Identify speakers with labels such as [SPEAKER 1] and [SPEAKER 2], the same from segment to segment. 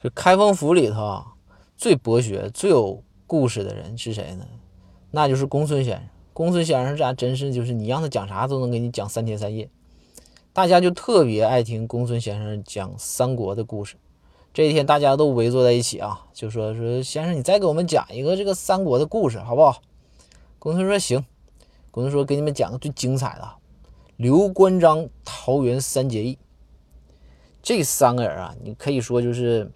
[SPEAKER 1] 这开封府里头，最博学、最有故事的人是谁呢？那就是公孙先生。公孙先生这真是就是你让他讲啥都能给你讲三天三夜，大家就特别爱听公孙先生讲三国的故事。这一天大家都围坐在一起啊，就说说先生，你再给我们讲一个这个三国的故事好不好？公孙说行。公孙说给你们讲个最精彩的，刘关张桃园三结义。这三个人啊，你可以说就是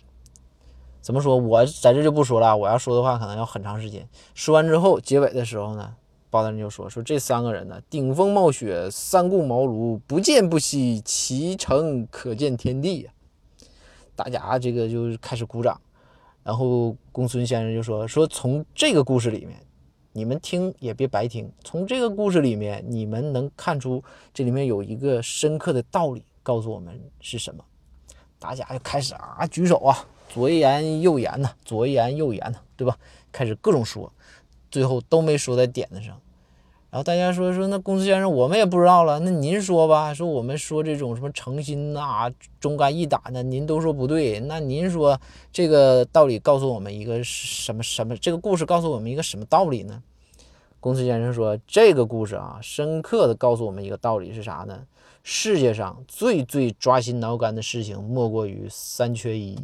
[SPEAKER 1] 怎么说？我在这就不说了，我要说的话可能要很长时间。说完之后，结尾的时候呢？包大人就说：“说这三个人呢，顶风冒雪，三顾茅庐，不见不息，其成可见天地呀！”大家这个就开始鼓掌。然后公孙先生就说：“说从这个故事里面，你们听也别白听。从这个故事里面，你们能看出这里面有一个深刻的道理，告诉我们是什么？”大家就开始啊举手啊，左一言右言呐，左一言右言呐，对吧？开始各种说。最后都没说在点子上，然后大家说说那公孙先生，我们也不知道了，那您说吧，说我们说这种什么诚心呐、忠肝义胆的，您都说不对，那您说这个道理告诉我们一个什么什么？这个故事告诉我们一个什么道理呢？公孙先生说，这个故事啊，深刻的告诉我们一个道理是啥呢？世界上最最抓心挠肝的事情，莫过于三缺一。